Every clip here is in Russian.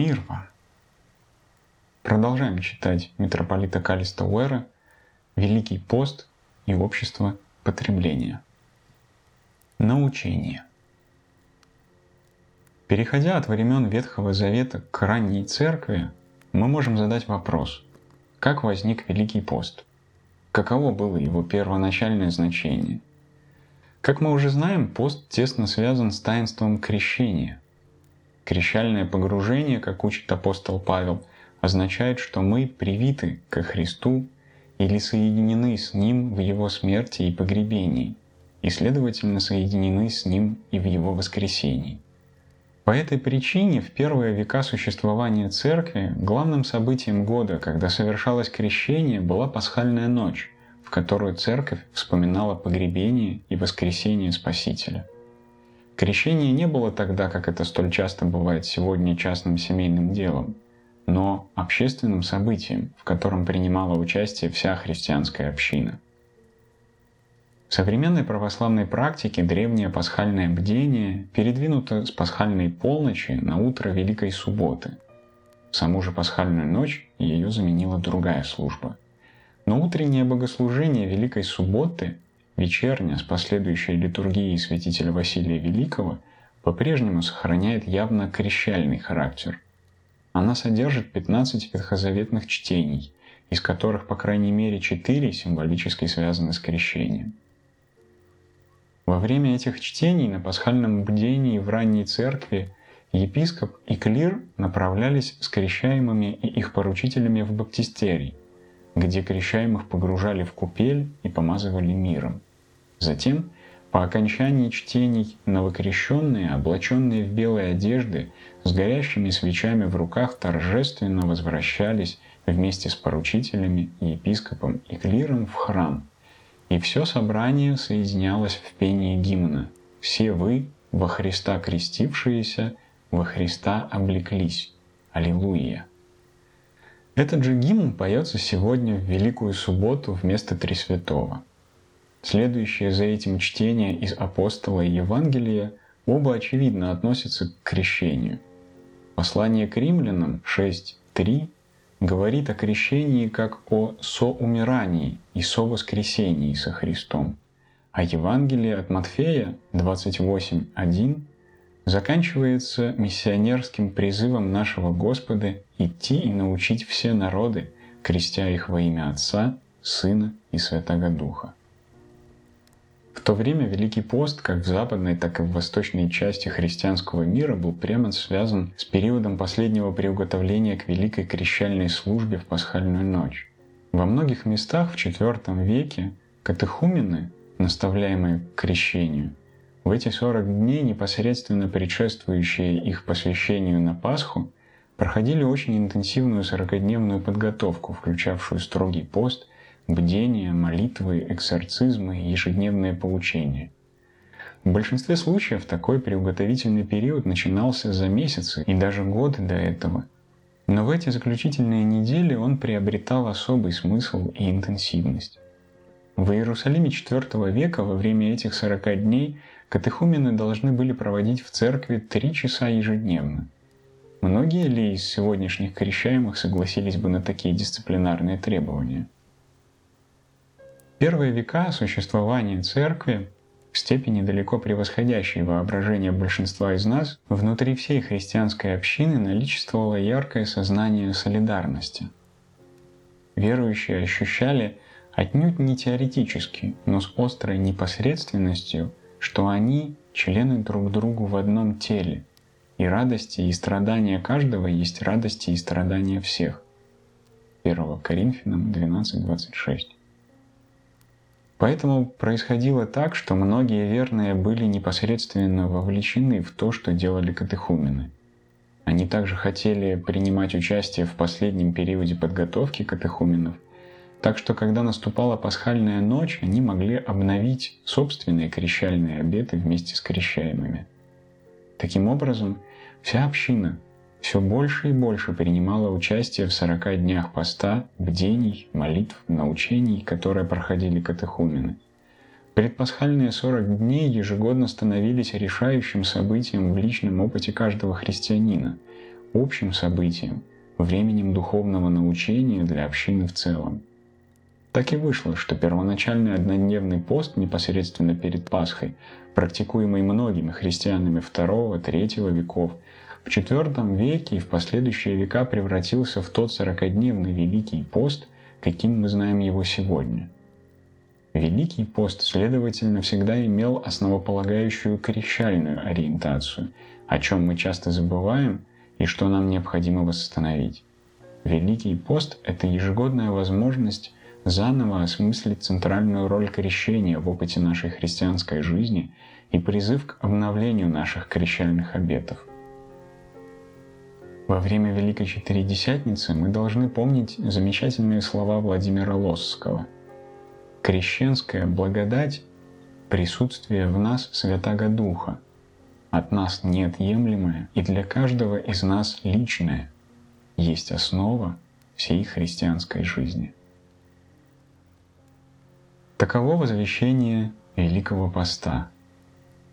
Мир вам! Продолжаем читать митрополита Калиста Уэра «Великий пост и общество потребления». Научение. Переходя от времен Ветхого Завета к ранней церкви, мы можем задать вопрос, как возник Великий пост? Каково было его первоначальное значение? Как мы уже знаем, пост тесно связан с таинством крещения. Крещальное погружение, как учит апостол Павел, означает, что мы привиты ко Христу или соединены с Ним в Его смерти и погребении, и, следовательно, соединены с Ним и в Его воскресении. По этой причине в первые века существования церкви главным событием года, когда совершалось крещение, была пасхальная ночь, в которую церковь вспоминала погребение и воскресение Спасителя. Крещение не было тогда, как это столь часто бывает сегодня, частным семейным делом, но общественным событием, в котором принимала участие вся христианская община – в современной православной практике древнее пасхальное бдение передвинуто с пасхальной полночи на утро Великой Субботы. В саму же пасхальную ночь ее заменила другая служба. Но утреннее богослужение Великой Субботы, вечерня с последующей литургией святителя Василия Великого, по-прежнему сохраняет явно крещальный характер. Она содержит 15 ветхозаветных чтений, из которых по крайней мере 4 символически связаны с крещением. Во время этих чтений на пасхальном бдении в ранней церкви епископ и клир направлялись с крещаемыми и их поручителями в баптистерий, где крещаемых погружали в купель и помазывали миром. Затем, по окончании чтений, новокрещенные, облаченные в белые одежды, с горящими свечами в руках торжественно возвращались вместе с поручителями, епископом и клиром в храм – и все собрание соединялось в пении гимна. Все вы, во Христа крестившиеся, во Христа облеклись. Аллилуйя. Этот же гимн поется сегодня в Великую Субботу вместо Тресвятого. Следующее за этим чтение из Апостола и Евангелия оба очевидно относятся к крещению. Послание к римлянам 6.3 говорит о крещении как о соумирании и совоскресении со Христом. А Евангелие от Матфея 28.1 заканчивается миссионерским призывом нашего Господа идти и научить все народы, крестя их во имя Отца, Сына и Святого Духа. В то время Великий пост как в западной, так и в восточной части христианского мира был прямо связан с периодом последнего приуготовления к Великой крещальной службе в пасхальную ночь. Во многих местах в IV веке катехумены, наставляемые к крещению, в эти 40 дней, непосредственно предшествующие их посвящению на Пасху, проходили очень интенсивную 40-дневную подготовку, включавшую строгий пост – бдения, молитвы, эксорцизмы и ежедневные поучения. В большинстве случаев такой приуготовительный период начинался за месяцы и даже годы до этого. Но в эти заключительные недели он приобретал особый смысл и интенсивность. В Иерусалиме IV века во время этих 40 дней катехумены должны были проводить в церкви три часа ежедневно. Многие ли из сегодняшних крещаемых согласились бы на такие дисциплинарные требования – первые века существования церкви, в степени далеко превосходящей воображение большинства из нас, внутри всей христианской общины наличествовало яркое сознание солидарности. Верующие ощущали отнюдь не теоретически, но с острой непосредственностью, что они члены друг другу в одном теле, и радости и страдания каждого есть радости и страдания всех. 1 Коринфянам 12.26 Поэтому происходило так, что многие верные были непосредственно вовлечены в то, что делали катехумены. Они также хотели принимать участие в последнем периоде подготовки катехуменов, так что когда наступала пасхальная ночь, они могли обновить собственные крещальные обеты вместе с крещаемыми. Таким образом, вся община все больше и больше принимала участие в 40 днях поста, бдений, молитв, научений, которые проходили катехумены. Предпасхальные 40 дней ежегодно становились решающим событием в личном опыте каждого христианина. общим событием, временем духовного научения для общины в целом. Так и вышло, что первоначальный однодневный пост непосредственно перед Пасхой, практикуемый многими христианами II-III веков, в IV веке и в последующие века превратился в тот сорокодневный Великий пост, каким мы знаем его сегодня. Великий пост, следовательно, всегда имел основополагающую крещальную ориентацию, о чем мы часто забываем и что нам необходимо восстановить. Великий пост – это ежегодная возможность заново осмыслить центральную роль крещения в опыте нашей христианской жизни и призыв к обновлению наших крещальных обетов. Во время Великой Четыредесятницы мы должны помнить замечательные слова Владимира Лосского. «Крещенская благодать – присутствие в нас Святаго Духа, от нас неотъемлемое и для каждого из нас личное, есть основа всей христианской жизни». Таково возвещение Великого Поста.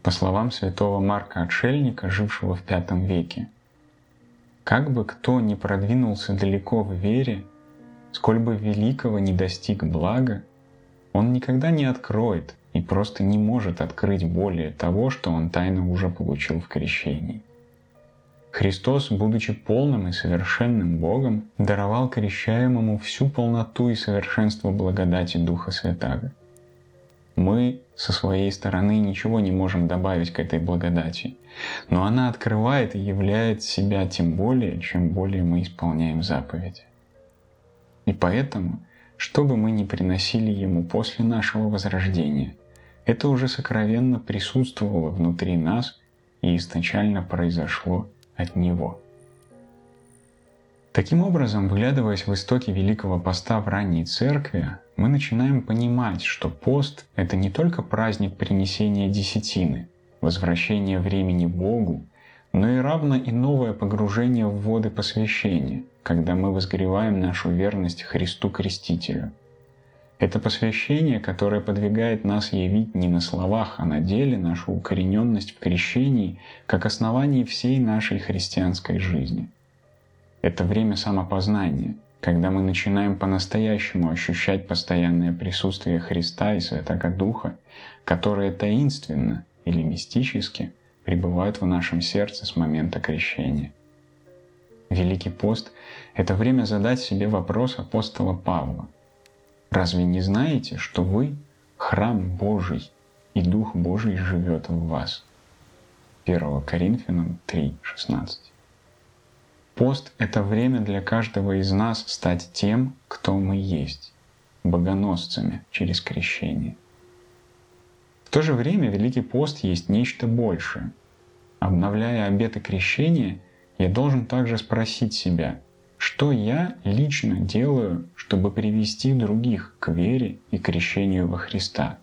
По словам святого Марка Отшельника, жившего в V веке, как бы кто ни продвинулся далеко в вере, сколь бы великого не достиг блага, он никогда не откроет и просто не может открыть более того, что он тайно уже получил в крещении. Христос, будучи полным и совершенным Богом, даровал крещаемому всю полноту и совершенство благодати Духа Святаго. Мы со своей стороны ничего не можем добавить к этой благодати, но она открывает и являет себя тем более, чем более мы исполняем заповеди. И поэтому, что бы мы ни приносили Ему после нашего возрождения, это уже сокровенно присутствовало внутри нас и изначально произошло от Него. Таким образом, вглядываясь в истоки Великого Поста в ранней церкви, мы начинаем понимать, что пост — это не только праздник принесения десятины, возвращения времени Богу, но и равно и новое погружение в воды посвящения, когда мы возгреваем нашу верность Христу Крестителю. Это посвящение, которое подвигает нас явить не на словах, а на деле нашу укорененность в крещении как основании всей нашей христианской жизни. Это время самопознания — когда мы начинаем по-настоящему ощущать постоянное присутствие Христа и Святого Духа, которые таинственно или мистически пребывают в нашем сердце с момента крещения. Великий пост — это время задать себе вопрос апостола Павла. Разве не знаете, что вы — храм Божий, и Дух Божий живет в вас? 1 Коринфянам 3, 16. Пост — это время для каждого из нас стать тем, кто мы есть, богоносцами через крещение. В то же время Великий пост есть нечто большее. Обновляя обеты крещения, я должен также спросить себя, что я лично делаю, чтобы привести других к вере и крещению во Христа.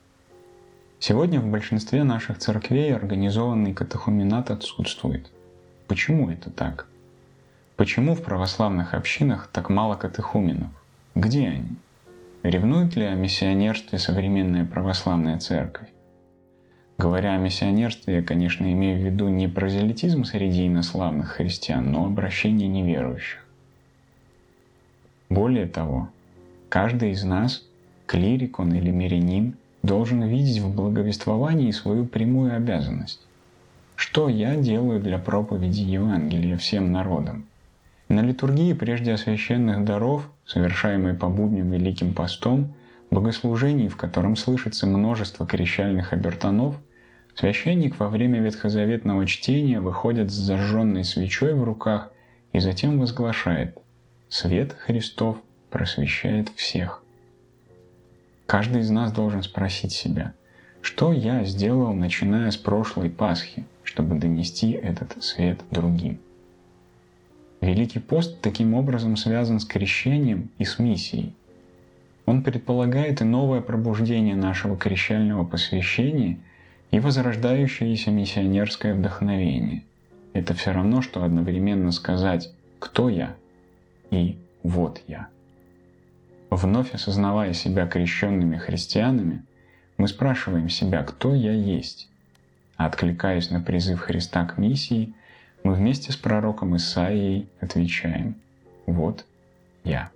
Сегодня в большинстве наших церквей организованный катехуменат отсутствует. Почему это так? Почему в православных общинах так мало катехуменов? Где они? Ревнует ли о миссионерстве современная православная церковь? Говоря о миссионерстве, я, конечно, имею в виду не прозелитизм среди инославных христиан, но обращение неверующих. Более того, каждый из нас, клирик он или мирянин, должен видеть в благовествовании свою прямую обязанность. Что я делаю для проповеди Евангелия всем народам? На литургии прежде освященных даров, совершаемой по будням Великим постом, богослужении, в котором слышится множество крещальных обертонов, священник во время ветхозаветного чтения выходит с зажженной свечой в руках и затем возглашает «Свет Христов просвещает всех». Каждый из нас должен спросить себя, что я сделал, начиная с прошлой Пасхи, чтобы донести этот свет другим. Великий пост таким образом связан с крещением и с миссией. Он предполагает и новое пробуждение нашего крещального посвящения и возрождающееся миссионерское вдохновение. Это все равно, что одновременно сказать «Кто я?» и «Вот я». Вновь осознавая себя крещенными христианами, мы спрашиваем себя, кто я есть. откликаясь на призыв Христа к миссии – Мы вместе с пророком Исаией отвечаем, вот я.